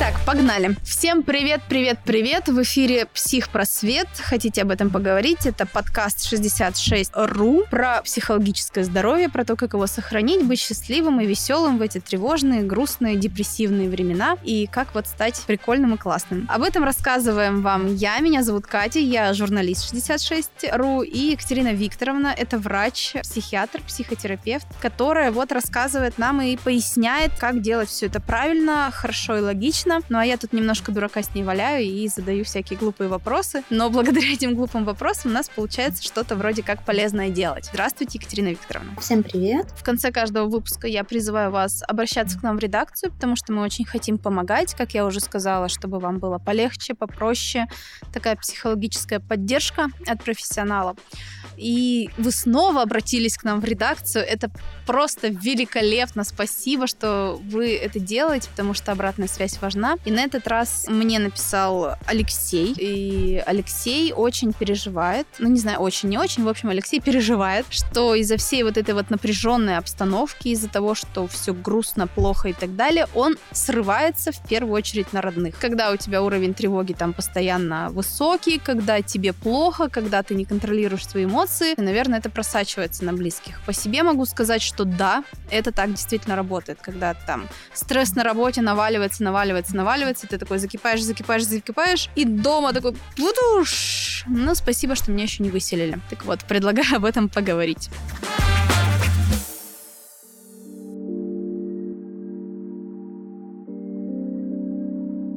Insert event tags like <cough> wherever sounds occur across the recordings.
Итак, погнали. Всем привет, привет, привет. В эфире «Психпросвет». Хотите об этом поговорить? Это подкаст 66.ru про психологическое здоровье, про то, как его сохранить, быть счастливым и веселым в эти тревожные, грустные, депрессивные времена и как вот стать прикольным и классным. Об этом рассказываем вам я. Меня зовут Катя, я журналист 66.ru и Екатерина Викторовна. Это врач, психиатр, психотерапевт, которая вот рассказывает нам и поясняет, как делать все это правильно, хорошо и логично, логично. Ну а я тут немножко дурака с ней валяю и задаю всякие глупые вопросы. Но благодаря этим глупым вопросам у нас получается что-то вроде как полезное делать. Здравствуйте, Екатерина Викторовна. Всем привет. В конце каждого выпуска я призываю вас обращаться к нам в редакцию, потому что мы очень хотим помогать, как я уже сказала, чтобы вам было полегче, попроще. Такая психологическая поддержка от профессионала и вы снова обратились к нам в редакцию. Это просто великолепно. Спасибо, что вы это делаете, потому что обратная связь важна. И на этот раз мне написал Алексей. И Алексей очень переживает. Ну, не знаю, очень, не очень. В общем, Алексей переживает, что из-за всей вот этой вот напряженной обстановки, из-за того, что все грустно, плохо и так далее, он срывается в первую очередь на родных. Когда у тебя уровень тревоги там постоянно высокий, когда тебе плохо, когда ты не контролируешь свои эмоции, наверное, это просачивается на близких. По себе могу сказать, что да, это так действительно работает, когда там стресс на работе наваливается, наваливается, наваливается, ты такой закипаешь, закипаешь, закипаешь, и дома такой путуш. Ну, спасибо, что меня еще не выселили. Так вот, предлагаю об этом поговорить.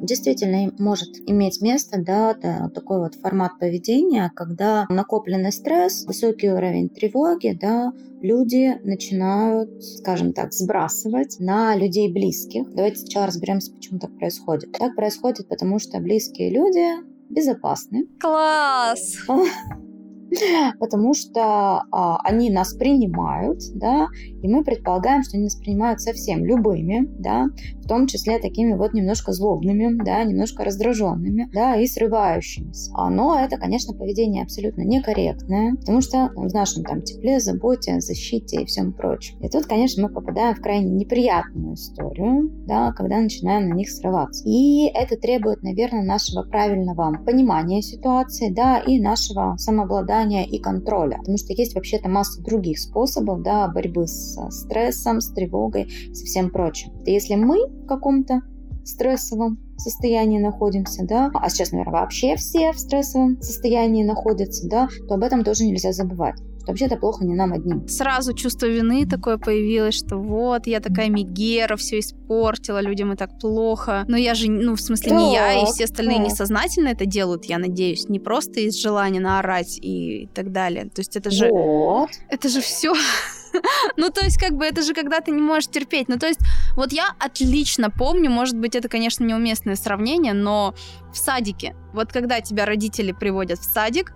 Действительно может иметь место да, да, такой вот формат поведения, когда накопленный стресс, высокий уровень тревоги, да, люди начинают, скажем так, сбрасывать на людей близких. Давайте сначала разберемся, почему так происходит. Так происходит, потому что близкие люди безопасны. Класс! <laughs> потому что а, они нас принимают, да, и мы предполагаем, что они нас принимают совсем любыми, да, том числе такими вот немножко злобными, да, немножко раздраженными, да, и срывающимися. Но это, конечно, поведение абсолютно некорректное, потому что в нашем там тепле, заботе, защите и всем прочем. И тут, конечно, мы попадаем в крайне неприятную историю, да, когда начинаем на них срываться. И это требует, наверное, нашего правильного понимания ситуации, да, и нашего самообладания и контроля. Потому что есть вообще-то масса других способов да, борьбы с стрессом, с тревогой, со всем прочим. Если мы в каком-то стрессовом состоянии находимся, да, а сейчас, наверное, вообще все в стрессовом состоянии находятся, да, то об этом тоже нельзя забывать что вообще-то плохо не нам одним. Сразу чувство вины такое появилось, что вот, я такая мигера, все испортила, людям и так плохо. Но я же, ну, в смысле, так, не я, и все остальные так. несознательно это делают, я надеюсь, не просто из желания наорать и так далее. То есть это же... Вот. Это же все <laughs> <laughs> ну, то есть, как бы, это же когда ты не можешь терпеть. Ну, то есть, вот я отлично помню, может быть, это, конечно, неуместное сравнение, но в садике, вот когда тебя родители приводят в садик,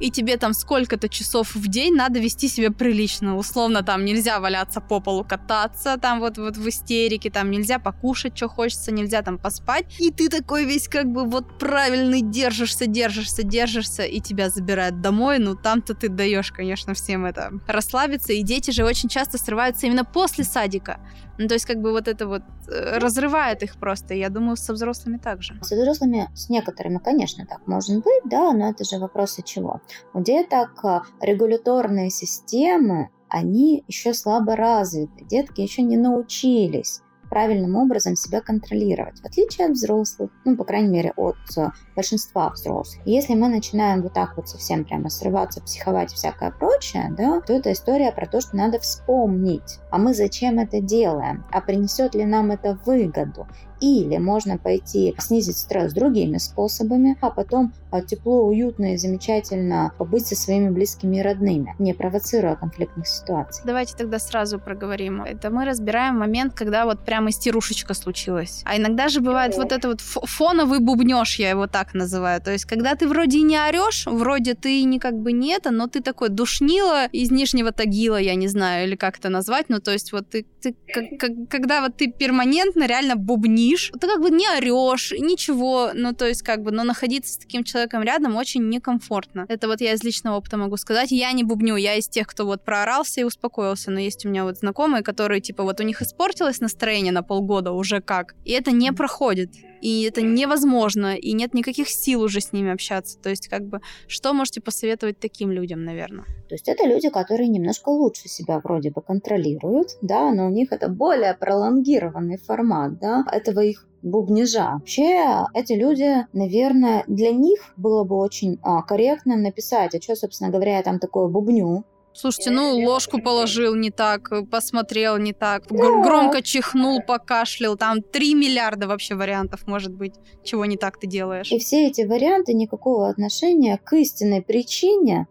и тебе там сколько-то часов в день надо вести себя прилично. Условно, там нельзя валяться по полу, кататься там вот, вот в истерике, там нельзя покушать, что хочется, нельзя там поспать. И ты такой весь как бы вот правильный держишься, держишься, держишься, и тебя забирают домой. Ну, там-то ты даешь, конечно, всем это расслабиться. И дети же очень часто срываются именно после садика. Ну, то есть, как бы вот это вот э, разрывает их просто. Я думаю, со взрослыми также. Со взрослыми, с некоторыми, конечно, так может быть, да, но это же вопросы чего. У деток э, регуляторные системы, они еще слабо развиты. Детки еще не научились правильным образом себя контролировать, в отличие от взрослых, ну, по крайней мере, от э, большинства взрослых. если мы начинаем вот так вот совсем прямо срываться, психовать и всякое прочее, да, то это история про то, что надо вспомнить, а мы зачем это делаем, а принесет ли нам это выгоду, или можно пойти снизить стресс другими способами, а потом а, тепло, уютно и замечательно побыть со своими близкими и родными, не провоцируя конфликтных ситуаций. Давайте тогда сразу проговорим. Это мы разбираем момент, когда вот прямо истерушечка случилась. А иногда же бывает вот это вот фоновый бубнеж, я его так называю. То есть, когда ты вроде не орешь, вроде ты не как бы не это, но ты такой душнила из Нижнего Тагила, я не знаю, или как это назвать. Ну, то есть, вот ты, ты как, как, когда вот ты перманентно реально бубнишь, спишь, ты как бы не орешь, ничего, ну, то есть, как бы, но находиться с таким человеком рядом очень некомфортно. Это вот я из личного опыта могу сказать. Я не бубню, я из тех, кто вот проорался и успокоился, но есть у меня вот знакомые, которые, типа, вот у них испортилось настроение на полгода уже как, и это не проходит. И это невозможно, и нет никаких сил уже с ними общаться. То есть, как бы, что можете посоветовать таким людям, наверное? То есть это люди, которые немножко лучше себя вроде бы контролируют, да, но у них это более пролонгированный формат, да, этого их бубнижа. Вообще, эти люди, наверное, для них было бы очень а, корректно написать, а что, собственно говоря, я там такое бубню, Слушайте, ну ложку положил не так, посмотрел не так, да. громко чихнул, покашлял, там 3 миллиарда вообще вариантов может быть, чего не так ты делаешь. И все эти варианты никакого отношения к истинной причине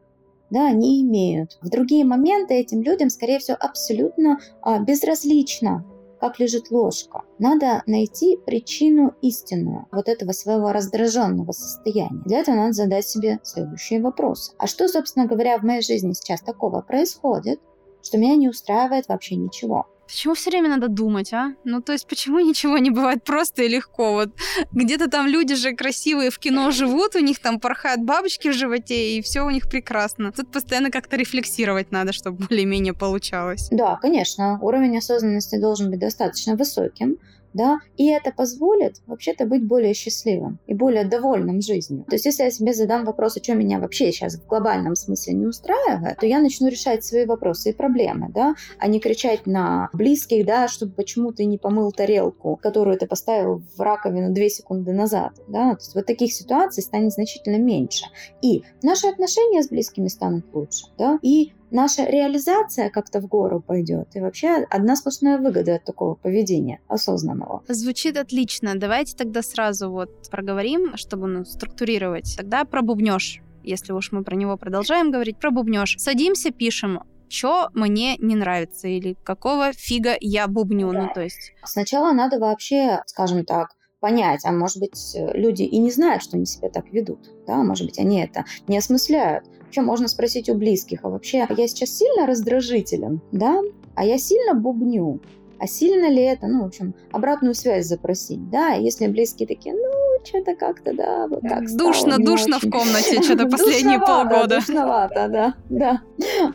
да, не имеют. В другие моменты этим людям, скорее всего, абсолютно а, безразлично как лежит ложка. Надо найти причину истинную вот этого своего раздраженного состояния. Для этого надо задать себе следующие вопросы. А что, собственно говоря, в моей жизни сейчас такого происходит, что меня не устраивает вообще ничего? Почему все время надо думать, а? Ну, то есть, почему <laughs> ничего не бывает просто и легко? Вот где-то там люди же красивые в кино живут, у них там порхают бабочки в животе, и все у них прекрасно. Тут постоянно как-то рефлексировать надо, чтобы <laughs> более-менее получалось. Да, конечно. Уровень осознанности должен быть достаточно высоким да, и это позволит вообще-то быть более счастливым и более довольным жизнью. То есть, если я себе задам вопрос, а что меня вообще сейчас в глобальном смысле не устраивает, то я начну решать свои вопросы и проблемы, да, а не кричать на близких, да, чтобы почему ты не помыл тарелку, которую ты поставил в раковину две секунды назад, да, то есть вот таких ситуаций станет значительно меньше. И наши отношения с близкими станут лучше, да, и наша реализация как-то в гору пойдет. И вообще одна сплошная выгода от такого поведения осознанного. Звучит отлично. Давайте тогда сразу вот проговорим, чтобы ну, структурировать. Тогда про бубнёж. Если уж мы про него продолжаем говорить, про бубнёж. Садимся, пишем, что мне не нравится или какого фига я бубню. Ну, то есть... Сначала надо вообще, скажем так, понять, а может быть, люди и не знают, что они себя так ведут, да, может быть, они это не осмысляют. Вообще можно спросить у близких, а вообще я сейчас сильно раздражителен, да, а я сильно бубню, а сильно ли это, ну, в общем, обратную связь запросить, да, если близкие такие, ну, что-то как-то, да, вот так Душно, стало, душно в комнате что-то <laughs> последние полгода. Душновато, да, да.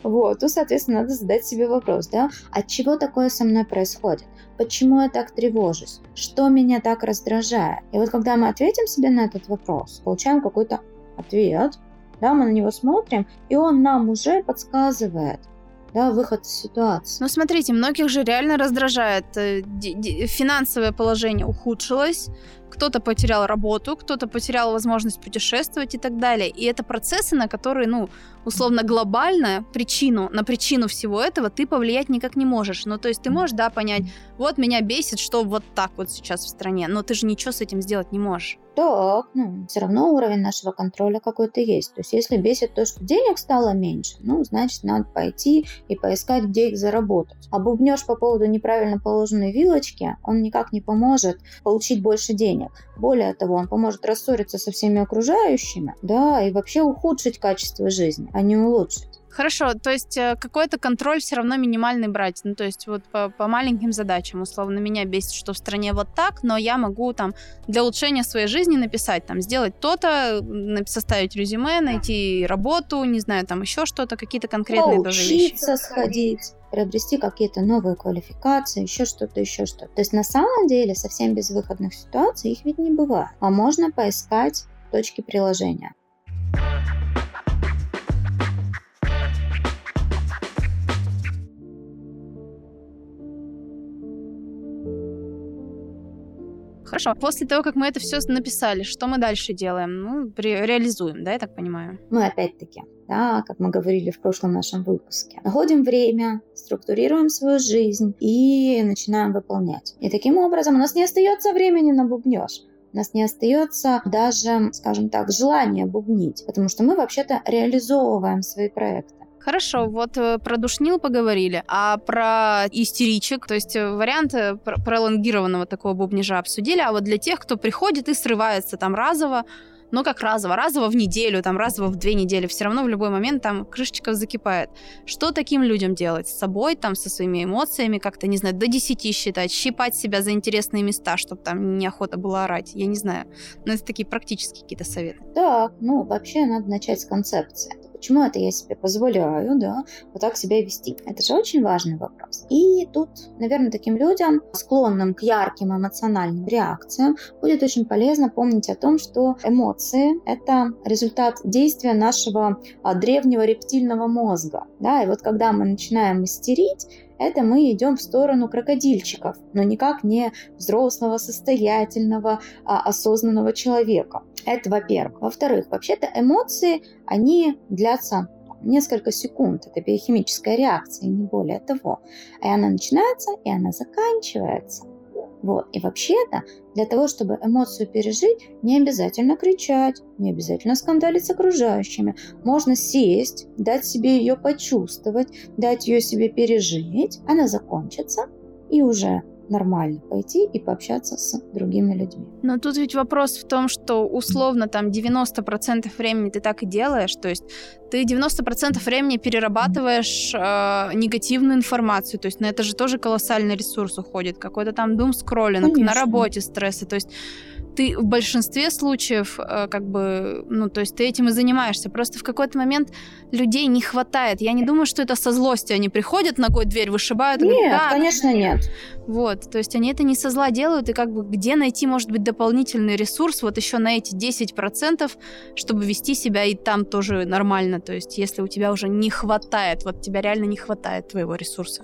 Вот, то, соответственно, надо задать себе вопрос, да, от чего такое со мной происходит? Почему я так тревожусь? Что меня так раздражает? И вот когда мы ответим себе на этот вопрос, получаем какой-то ответ, да, мы на него смотрим, и он нам уже подсказывает, да, выход из ситуации. Ну, смотрите, многих же реально раздражает. Э, финансовое положение ухудшилось, кто-то потерял работу, кто-то потерял возможность путешествовать и так далее. И это процессы, на которые, ну, условно глобально причину, на причину всего этого ты повлиять никак не можешь. Ну, то есть ты можешь, да, понять, вот меня бесит, что вот так вот сейчас в стране, но ты же ничего с этим сделать не можешь. Так, ну, все равно уровень нашего контроля какой-то есть. То есть если бесит то, что денег стало меньше, ну, значит, надо пойти и поискать, где их заработать. А бубнешь по поводу неправильно положенной вилочки, он никак не поможет получить больше денег. Более того, он поможет рассориться со всеми окружающими, да, и вообще ухудшить качество жизни а не улучшить. Хорошо, то есть э, какой-то контроль все равно минимальный брать. Ну, то есть вот по, по маленьким задачам. Условно, меня бесит, что в стране вот так, но я могу там для улучшения своей жизни написать, там, сделать то-то, составить резюме, найти работу, не знаю, там еще что-то, какие-то конкретные тоже вещи. сходить приобрести какие-то новые квалификации, еще что-то, еще что-то. То есть на самом деле совсем безвыходных ситуаций их ведь не бывает. А можно поискать точки приложения. Хорошо. После того, как мы это все написали, что мы дальше делаем? Ну, реализуем, да, я так понимаю? Мы опять-таки, да, как мы говорили в прошлом нашем выпуске, находим время, структурируем свою жизнь и начинаем выполнять. И таким образом у нас не остается времени на бубнеж у нас не остается даже, скажем так, желания бубнить, потому что мы вообще-то реализовываем свои проекты. Хорошо, вот э, про душнил поговорили, а про истеричек, то есть э, варианты пролонгированного такого бубнижа обсудили, а вот для тех, кто приходит и срывается там разово, но как разово, разово в неделю, там разово в две недели, все равно в любой момент там крышечка закипает. Что таким людям делать? С собой, там, со своими эмоциями, как-то, не знаю, до 10 считать, щипать себя за интересные места, чтобы там неохота было орать, я не знаю. Но это такие практические какие-то советы. Так, ну, вообще надо начать с концепции. Почему это я себе позволяю, да, вот так себя вести? Это же очень важный вопрос. И тут, наверное, таким людям, склонным к ярким эмоциональным реакциям, будет очень полезно помнить о том, что эмоции — это результат действия нашего а, древнего рептильного мозга. Да, и вот когда мы начинаем истерить, это мы идем в сторону крокодильчиков, но никак не взрослого, состоятельного, а, осознанного человека. Это во-первых. Во-вторых, вообще-то эмоции, они длятся несколько секунд. Это биохимическая реакция, не более того. И она начинается, и она заканчивается. Вот. И вообще-то, для того, чтобы эмоцию пережить, не обязательно кричать, не обязательно скандалить с окружающими. Можно сесть, дать себе ее почувствовать, дать ее себе пережить. Она закончится, и уже нормально пойти и пообщаться с другими людьми. Но тут ведь вопрос в том, что условно там 90% времени ты так и делаешь, то есть ты 90% времени перерабатываешь э, негативную информацию, то есть на это же тоже колоссальный ресурс уходит, какой-то там дум скроллинг, на работе стрессы, то есть ты в большинстве случаев, э, как бы, ну, то есть ты этим и занимаешься. Просто в какой-то момент людей не хватает. Я не думаю, что это со злости они приходят, ногой дверь вышибают. Нет, говорят, да, конечно, нет. Вот, то есть они это не со зла делают, и как бы где найти, может быть, дополнительный ресурс вот еще на эти 10%, чтобы вести себя и там тоже нормально. То есть если у тебя уже не хватает, вот тебя реально не хватает твоего ресурса.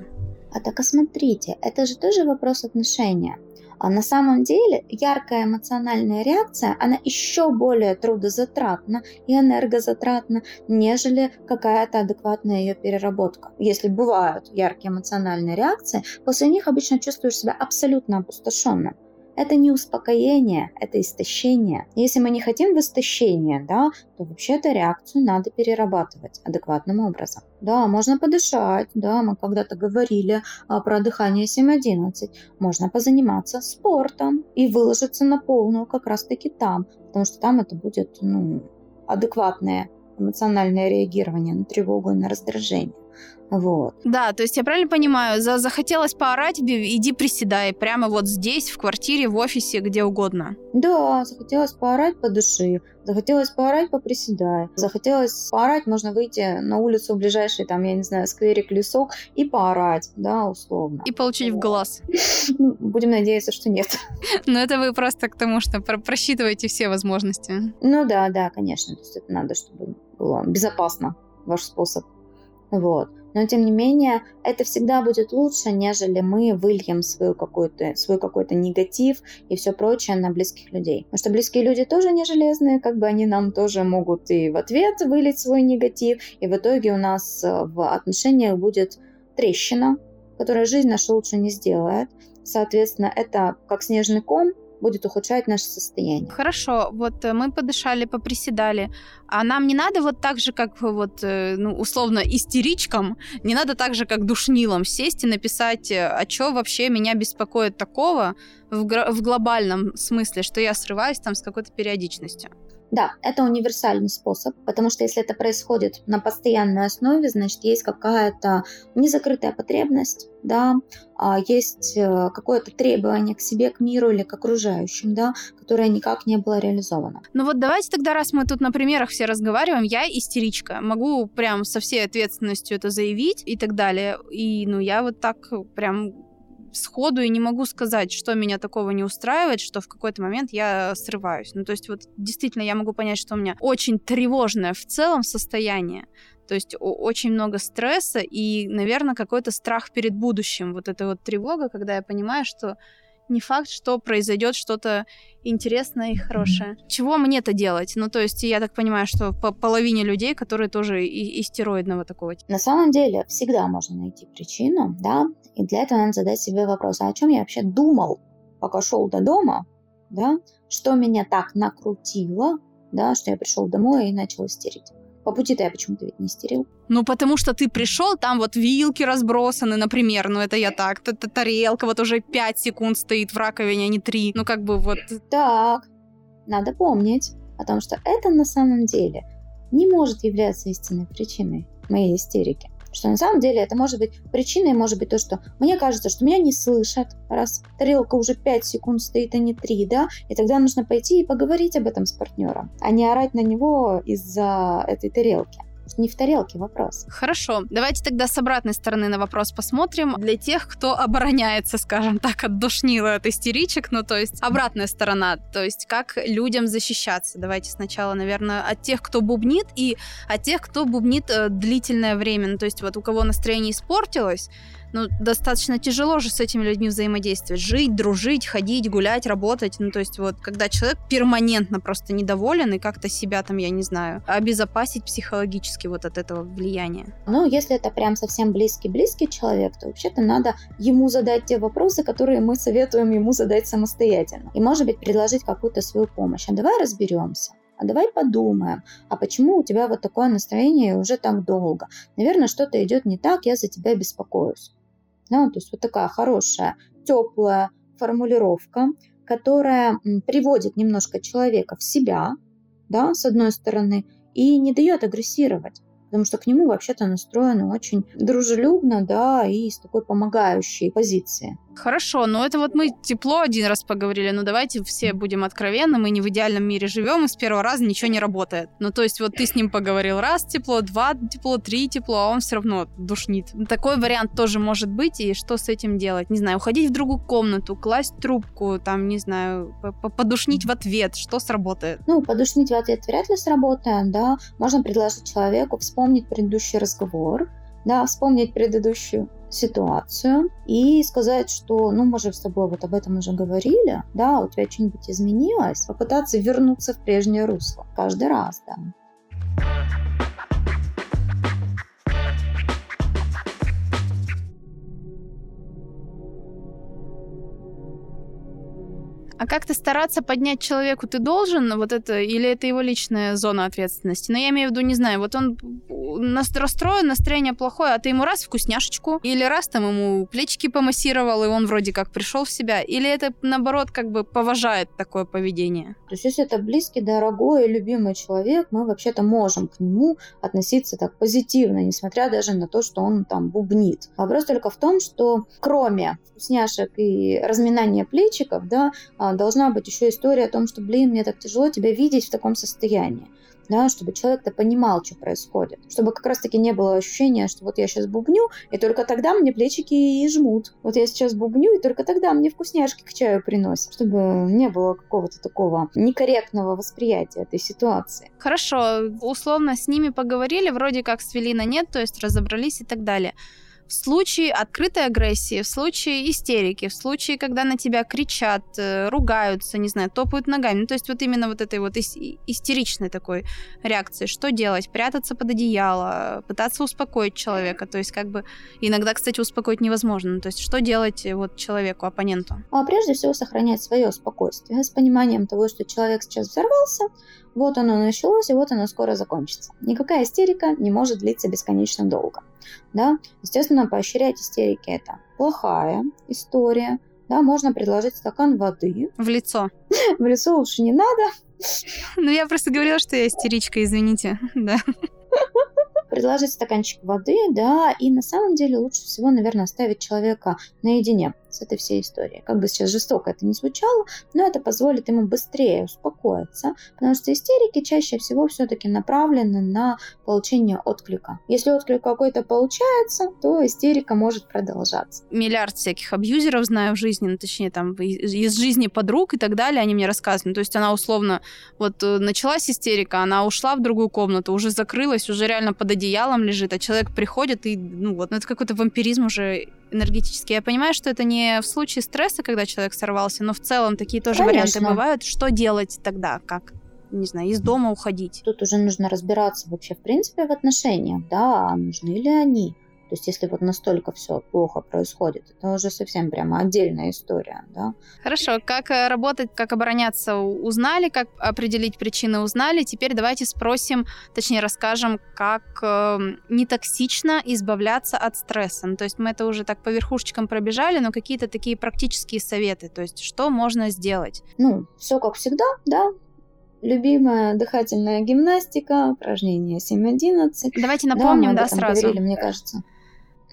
А так а смотрите, это же тоже вопрос отношения. А на самом деле яркая эмоциональная реакция, она еще более трудозатратна и энергозатратна, нежели какая-то адекватная ее переработка. Если бывают яркие эмоциональные реакции, после них обычно чувствуешь себя абсолютно опустошенным. Это не успокоение, это истощение. Если мы не хотим в истощение, да, то вообще-то реакцию надо перерабатывать адекватным образом. Да, можно подышать, да, мы когда-то говорили а, про дыхание 7.11. Можно позаниматься спортом и выложиться на полную как раз-таки там, потому что там это будет, ну, адекватное эмоциональное реагирование на тревогу и на раздражение. Вот. Да, то есть я правильно понимаю, за захотелось поорать, иди приседай прямо вот здесь, в квартире, в офисе, где угодно. Да, захотелось поорать по души, захотелось поорать по приседай, захотелось поорать, можно выйти на улицу в ближайший, там, я не знаю, скверик, лесок и поорать, да, условно. И получить вот. в глаз. <laughs> Ну, будем надеяться, что нет. <laughs> Но это вы просто к тому, что просчитываете все возможности. Ну да, да, конечно, то есть это надо, чтобы было безопасно, ваш способ. Вот. Но тем не менее, это всегда будет лучше, нежели мы выльем свою какую-то, свой какой-то негатив и все прочее на близких людей. Потому что близкие люди тоже не железные, как бы они нам тоже могут и в ответ вылить свой негатив, и в итоге у нас э, в отношениях будет трещина, которая жизнь нашу лучше не сделает. Соответственно, это как снежный ком, будет ухудшать наше состояние. Хорошо, вот э, мы подышали, поприседали, а нам не надо вот так же, как вот, э, ну, условно, истеричкам, не надо так же, как душнилам сесть и написать, э, а что вообще меня беспокоит такого в, в глобальном смысле, что я срываюсь там с какой-то периодичностью. Да, это универсальный способ, потому что если это происходит на постоянной основе, значит, есть какая-то незакрытая потребность, да, а есть э, какое-то требование к себе, к миру или к окружающим, да, которое никак не было реализовано. Ну вот давайте тогда, раз мы тут на примерах все разговариваем, я истеричка, могу прям со всей ответственностью это заявить и так далее, и ну я вот так прям сходу и не могу сказать, что меня такого не устраивает, что в какой-то момент я срываюсь. Ну, то есть вот действительно я могу понять, что у меня очень тревожное в целом состояние. То есть очень много стресса и, наверное, какой-то страх перед будущим. Вот эта вот тревога, когда я понимаю, что не факт, что произойдет что-то интересное и хорошее. Чего мне-то делать? Ну, то есть, я так понимаю, что по половине людей, которые тоже истероидного такого. На самом деле, всегда можно найти причину, да, и для этого надо задать себе вопрос, а о чем я вообще думал, пока шел до дома, да, что меня так накрутило, да, что я пришел домой и начал истерить. По пути-то я почему-то ведь не истерил. Ну, потому что ты пришел, там вот вилки разбросаны, например, ну это я так, т -т тарелка вот уже 5 секунд стоит в раковине, а не 3, ну как бы вот... Так, надо помнить, о том, что это на самом деле не может являться истинной причиной моей истерики. Что на самом деле это может быть причиной, может быть то, что мне кажется, что меня не слышат, раз тарелка уже 5 секунд стоит, а не 3, да, и тогда нужно пойти и поговорить об этом с партнером, а не орать на него из-за этой тарелки. Не в тарелке вопрос. Хорошо. Давайте тогда с обратной стороны на вопрос посмотрим. Для тех, кто обороняется, скажем так, от душнила, от истеричек, ну, то есть обратная сторона, то есть как людям защищаться. Давайте сначала, наверное, от тех, кто бубнит, и от тех, кто бубнит э, длительное время. Ну, то есть вот у кого настроение испортилось, ну, достаточно тяжело же с этими людьми взаимодействовать. Жить, дружить, ходить, гулять, работать. Ну, то есть вот, когда человек перманентно просто недоволен и как-то себя там, я не знаю, обезопасить психологически вот от этого влияния. Ну, если это прям совсем близкий-близкий человек, то вообще-то надо ему задать те вопросы, которые мы советуем ему задать самостоятельно. И, может быть, предложить какую-то свою помощь. А давай разберемся а давай подумаем, а почему у тебя вот такое настроение уже так долго? Наверное, что-то идет не так, я за тебя беспокоюсь. Да, то есть вот такая хорошая, теплая формулировка, которая приводит немножко человека в себя, да, с одной стороны, и не дает агрессировать потому что к нему вообще-то настроено очень дружелюбно, да, и с такой помогающей позиции. Хорошо, но это вот мы тепло один раз поговорили, ну давайте все будем откровенны, мы не в идеальном мире живем, и с первого раза ничего не работает. Ну то есть вот ты с ним поговорил раз тепло, два тепло, три тепло, а он все равно душнит. Такой вариант тоже может быть, и что с этим делать? Не знаю, уходить в другую комнату, класть трубку, там, не знаю, подушнить в ответ, что сработает? Ну, подушнить в ответ вряд ли сработает, да. Можно предложить человеку вспомнить предыдущий разговор, да, вспомнить предыдущую ситуацию и сказать, что, ну, мы же с тобой вот об этом уже говорили, да, у тебя что-нибудь изменилось, попытаться вернуться в прежнее русло каждый раз, да. А как-то стараться поднять человеку ты должен, вот это, или это его личная зона ответственности? Но я имею в виду, не знаю, вот он расстроен, настроение плохое, а ты ему раз вкусняшечку, или раз там ему плечики помассировал, и он вроде как пришел в себя, или это, наоборот, как бы поважает такое поведение? То есть, если это близкий, дорогой любимый человек, мы вообще-то можем к нему относиться так позитивно, несмотря даже на то, что он там бубнит. Вопрос только в том, что кроме вкусняшек и разминания плечиков, да, а, должна быть еще история о том, что, блин, мне так тяжело тебя видеть в таком состоянии да, чтобы человек-то понимал, что происходит, чтобы как раз-таки не было ощущения, что вот я сейчас бубню, и только тогда мне плечики и жмут. Вот я сейчас бубню, и только тогда мне вкусняшки к чаю приносят, чтобы не было какого-то такого некорректного восприятия этой ситуации. Хорошо, условно с ними поговорили, вроде как свели на нет, то есть разобрались и так далее в случае открытой агрессии, в случае истерики, в случае, когда на тебя кричат, э, ругаются, не знаю, топают ногами, ну, то есть вот именно вот этой вот истеричной такой реакции, что делать? Прятаться под одеяло, пытаться успокоить человека, то есть как бы иногда, кстати, успокоить невозможно, ну, то есть что делать э, вот человеку, оппоненту? А прежде всего сохранять свое спокойствие с пониманием того, что человек сейчас взорвался, вот оно началось, и вот оно скоро закончится. Никакая истерика не может длиться бесконечно долго. Да? Естественно, поощрять истерики – это плохая история. Да, можно предложить стакан воды. В лицо. <laughs> В лицо лучше не надо. Ну, я просто говорила, что я истеричка, извините. <laughs> Да предложить стаканчик воды, да, и на самом деле лучше всего, наверное, оставить человека наедине с этой всей историей. Как бы сейчас жестоко это не звучало, но это позволит ему быстрее успокоиться, потому что истерики чаще всего все-таки направлены на получение отклика. Если отклик какой-то получается, то истерика может продолжаться. Миллиард всяких абьюзеров знаю в жизни, ну, точнее, там, из жизни подруг и так далее, они мне рассказывают. Ну, то есть она условно, вот э, началась истерика, она ушла в другую комнату, уже закрылась, уже реально под одеялом лежит, а человек приходит и, ну вот, ну это какой-то вампиризм уже энергетический. Я понимаю, что это не в случае стресса, когда человек сорвался, но в целом такие тоже Конечно. варианты бывают. Что делать тогда? Как? не знаю, из дома уходить. Тут уже нужно разбираться вообще в принципе в отношениях, да, а нужны ли они. То есть если вот настолько все плохо происходит, это уже совсем прямо отдельная история, да. Хорошо, как э, работать, как обороняться узнали, как определить причины узнали. Теперь давайте спросим, точнее расскажем, как э, нетоксично избавляться от стресса. Ну, то есть мы это уже так по верхушечкам пробежали, но какие-то такие практические советы, то есть что можно сделать? Ну, все как всегда, да, любимая дыхательная гимнастика, упражнение 7-11. Давайте напомним, да, да сразу. Говорили, мне кажется.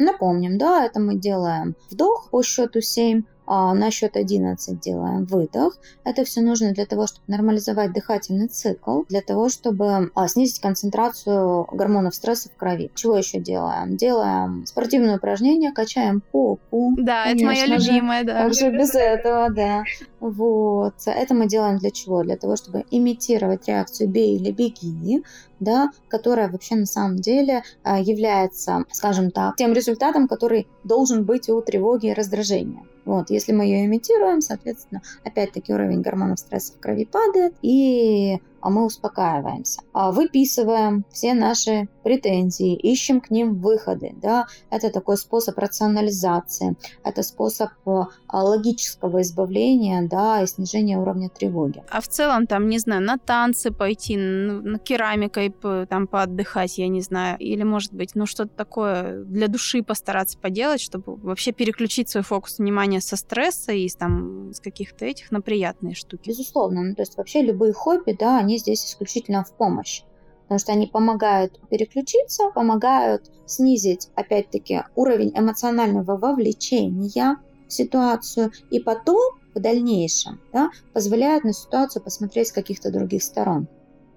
Напомним, да, это мы делаем вдох по счету 7, а на счет 11 делаем выдох. Это все нужно для того, чтобы нормализовать дыхательный цикл, для того, чтобы а, снизить концентрацию гормонов стресса в крови. Чего еще делаем? Делаем спортивные упражнения, качаем попу. Да, это мое любимое, да. Как же без этого, да. Вот. Это мы делаем для чего? Для того, чтобы имитировать реакцию «бей или беги», да, которая вообще на самом деле а, является, скажем так, тем результатом, который должен быть у тревоги и раздражения. Вот, если мы ее имитируем, соответственно, опять-таки уровень гормонов стресса в крови падает, и а мы успокаиваемся. А выписываем все наши претензии, ищем к ним выходы. Да? Это такой способ рационализации, это способ э, логического избавления да, и снижения уровня тревоги. А в целом, там, не знаю, на танцы пойти, на керамикой там поотдыхать, я не знаю, или, может быть, ну, что-то такое для души постараться поделать, чтобы вообще переключить свой фокус внимания со стресса и там, с каких-то этих на приятные штуки. Безусловно. Ну, то есть вообще любые хобби, да, они здесь исключительно в помощь потому что они помогают переключиться, помогают снизить, опять-таки, уровень эмоционального вовлечения в ситуацию, и потом, в дальнейшем, да, позволяют на ситуацию посмотреть с каких-то других сторон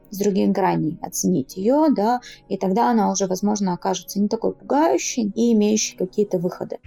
с других граней оценить ее, да, и тогда она уже, возможно, окажется не такой пугающей и имеющей какие-то выходы.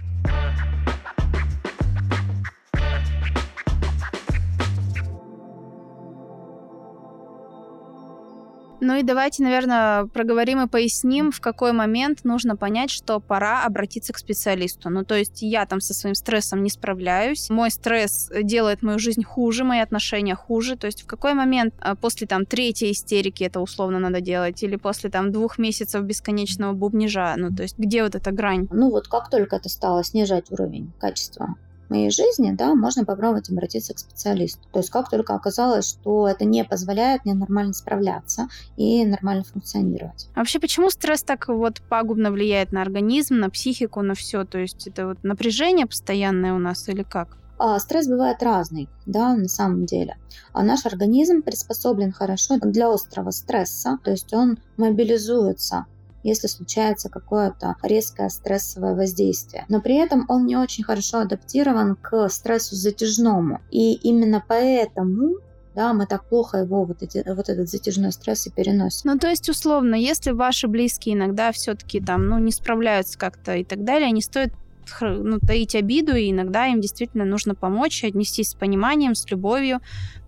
Ну и давайте, наверное, проговорим и поясним, в какой момент нужно понять, что пора обратиться к специалисту. Ну, то есть я там со своим стрессом не справляюсь, мой стресс делает мою жизнь хуже, мои отношения хуже. То есть в какой момент а, после там третьей истерики это условно надо делать, или после там двух месяцев бесконечного бубнижа, ну, то есть где вот эта грань? Ну, вот как только это стало снижать уровень качества моей жизни, да, можно попробовать обратиться к специалисту. То есть как только оказалось, что это не позволяет мне нормально справляться и нормально функционировать. А вообще почему стресс так вот пагубно влияет на организм, на психику, на все? То есть это вот напряжение постоянное у нас или как? А, стресс бывает разный, да, на самом деле. А наш организм приспособлен хорошо для острого стресса, то есть он мобилизуется если случается какое-то резкое стрессовое воздействие. Но при этом он не очень хорошо адаптирован к стрессу затяжному. И именно поэтому да, мы так плохо его, вот, эти, вот этот затяжной стресс и переносим. Ну, то есть, условно, если ваши близкие иногда все-таки там, ну, не справляются как-то и так далее, не стоит ну, таить обиду, и иногда им действительно нужно помочь, отнестись с пониманием, с любовью,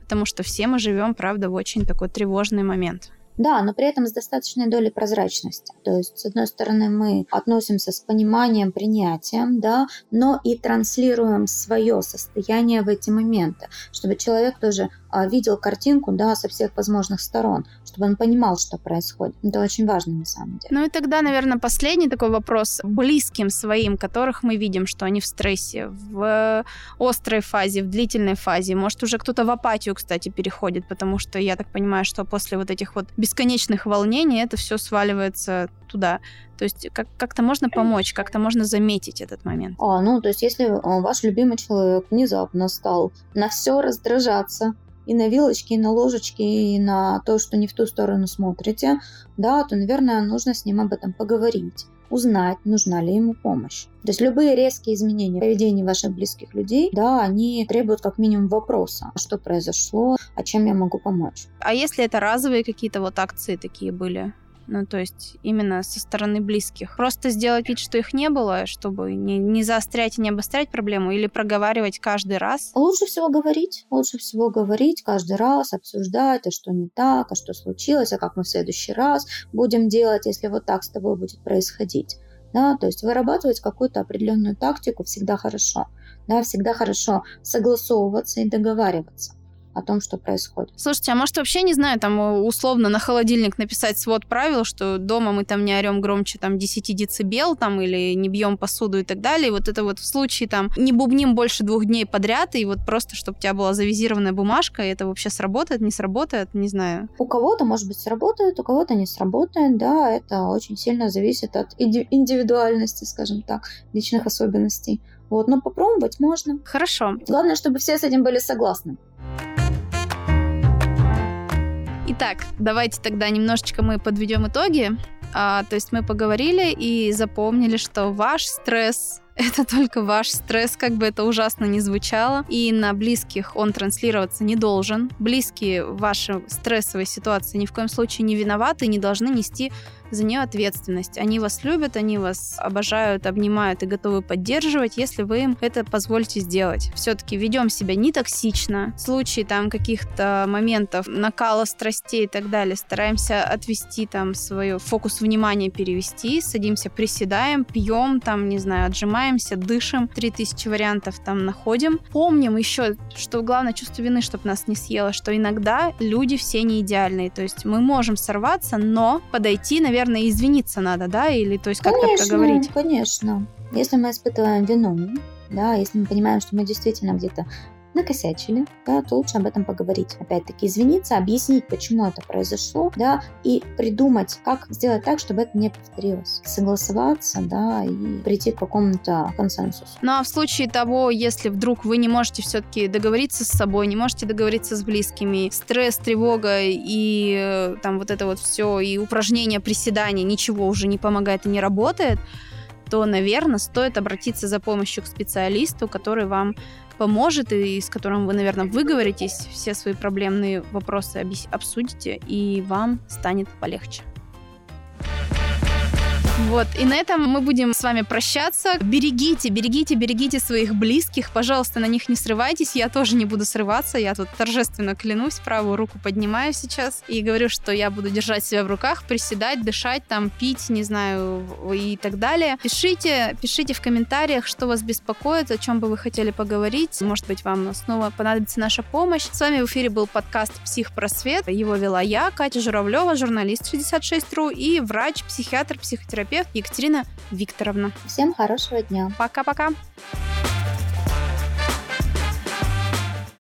потому что все мы живем, правда, в очень такой тревожный момент. Да, но при этом с достаточной долей прозрачности. То есть, с одной стороны, мы относимся с пониманием, принятием, да, но и транслируем свое состояние в эти моменты, чтобы человек тоже видел картинку, да, со всех возможных сторон, чтобы он понимал, что происходит. Это очень важно на самом деле. Ну и тогда, наверное, последний такой вопрос близким своим, которых мы видим, что они в стрессе, в острой фазе, в длительной фазе. Может, уже кто-то в апатию, кстати, переходит, потому что я так понимаю, что после вот этих вот бесконечных волнений это все сваливается туда. То есть как- как-то можно помочь, как-то можно заметить этот момент. А, ну, то есть если а, ваш любимый человек внезапно стал на все раздражаться, и на вилочки, и на ложечки, и на то, что не в ту сторону смотрите, да, то, наверное, нужно с ним об этом поговорить узнать, нужна ли ему помощь. То есть любые резкие изменения в поведении ваших близких людей, да, они требуют как минимум вопроса, что произошло, а чем я могу помочь. А если это разовые какие-то вот акции такие были? Ну, то есть именно со стороны близких. Просто сделать вид, что их не было, чтобы не, не заострять и не обострять проблему, или проговаривать каждый раз? Лучше всего говорить. Лучше всего говорить каждый раз, обсуждать, а что не так, а что случилось, а как мы в следующий раз будем делать, если вот так с тобой будет происходить. Да, то есть вырабатывать какую-то определенную тактику всегда хорошо. Да, всегда хорошо согласовываться и договариваться о том, что происходит. Слушайте, а может вообще, не знаю, там э, условно на холодильник написать свод правил, что дома мы там не орем громче там 10 децибел там или не бьем посуду и так далее. И вот это вот в случае там не бубним больше двух дней подряд, и вот просто, чтобы у тебя была завизированная бумажка, и это вообще сработает, не сработает, не знаю. У кого-то, может быть, сработает, у кого-то не сработает, да, это очень сильно зависит от индивидуальности, скажем так, личных особенностей. Вот, но попробовать можно. Хорошо. Главное, чтобы все с этим были согласны. Итак, давайте тогда немножечко мы подведем итоги. А, то есть мы поговорили и запомнили, что ваш стресс <laughs> это только ваш стресс, как бы это ужасно не звучало. И на близких он транслироваться не должен. Близкие в вашей стрессовой ситуации ни в коем случае не виноваты не должны нести за нее ответственность. Они вас любят, они вас обожают, обнимают и готовы поддерживать, если вы им это позволите сделать. Все-таки ведем себя не токсично. В случае там каких-то моментов накала страстей и так далее стараемся отвести там свой фокус внимания, перевести, садимся, приседаем, пьем, там, не знаю, отжимаемся, дышим, 3000 вариантов там находим. Помним еще, что главное чувство вины, чтобы нас не съело, что иногда люди все не идеальные, то есть мы можем сорваться, но подойти, наверное, наверное, извиниться надо, да, или то есть как-то проговорить? Конечно, Если мы испытываем вину, да, если мы понимаем, что мы действительно где-то накосячили, да, то лучше об этом поговорить. Опять-таки извиниться, объяснить, почему это произошло, да, и придумать, как сделать так, чтобы это не повторилось. Согласоваться, да, и прийти к какому-то консенсусу. Ну а в случае того, если вдруг вы не можете все-таки договориться с собой, не можете договориться с близкими, стресс, тревога и э, там вот это вот все, и упражнения, приседания, ничего уже не помогает и не работает, то, наверное, стоит обратиться за помощью к специалисту, который вам поможет и с которым вы, наверное, выговоритесь, все свои проблемные вопросы обсудите, и вам станет полегче. Вот, и на этом мы будем с вами прощаться. Берегите, берегите, берегите своих близких. Пожалуйста, на них не срывайтесь. Я тоже не буду срываться. Я тут торжественно клянусь, правую руку поднимаю сейчас и говорю, что я буду держать себя в руках, приседать, дышать, там, пить, не знаю, и так далее. Пишите, пишите в комментариях, что вас беспокоит, о чем бы вы хотели поговорить. Может быть, вам снова понадобится наша помощь. С вами в эфире был подкаст «Психпросвет». Его вела я, Катя Журавлева, журналист 66.ru и врач, психиатр, психотерапевт терапевт Екатерина Викторовна. Всем хорошего дня. Пока-пока.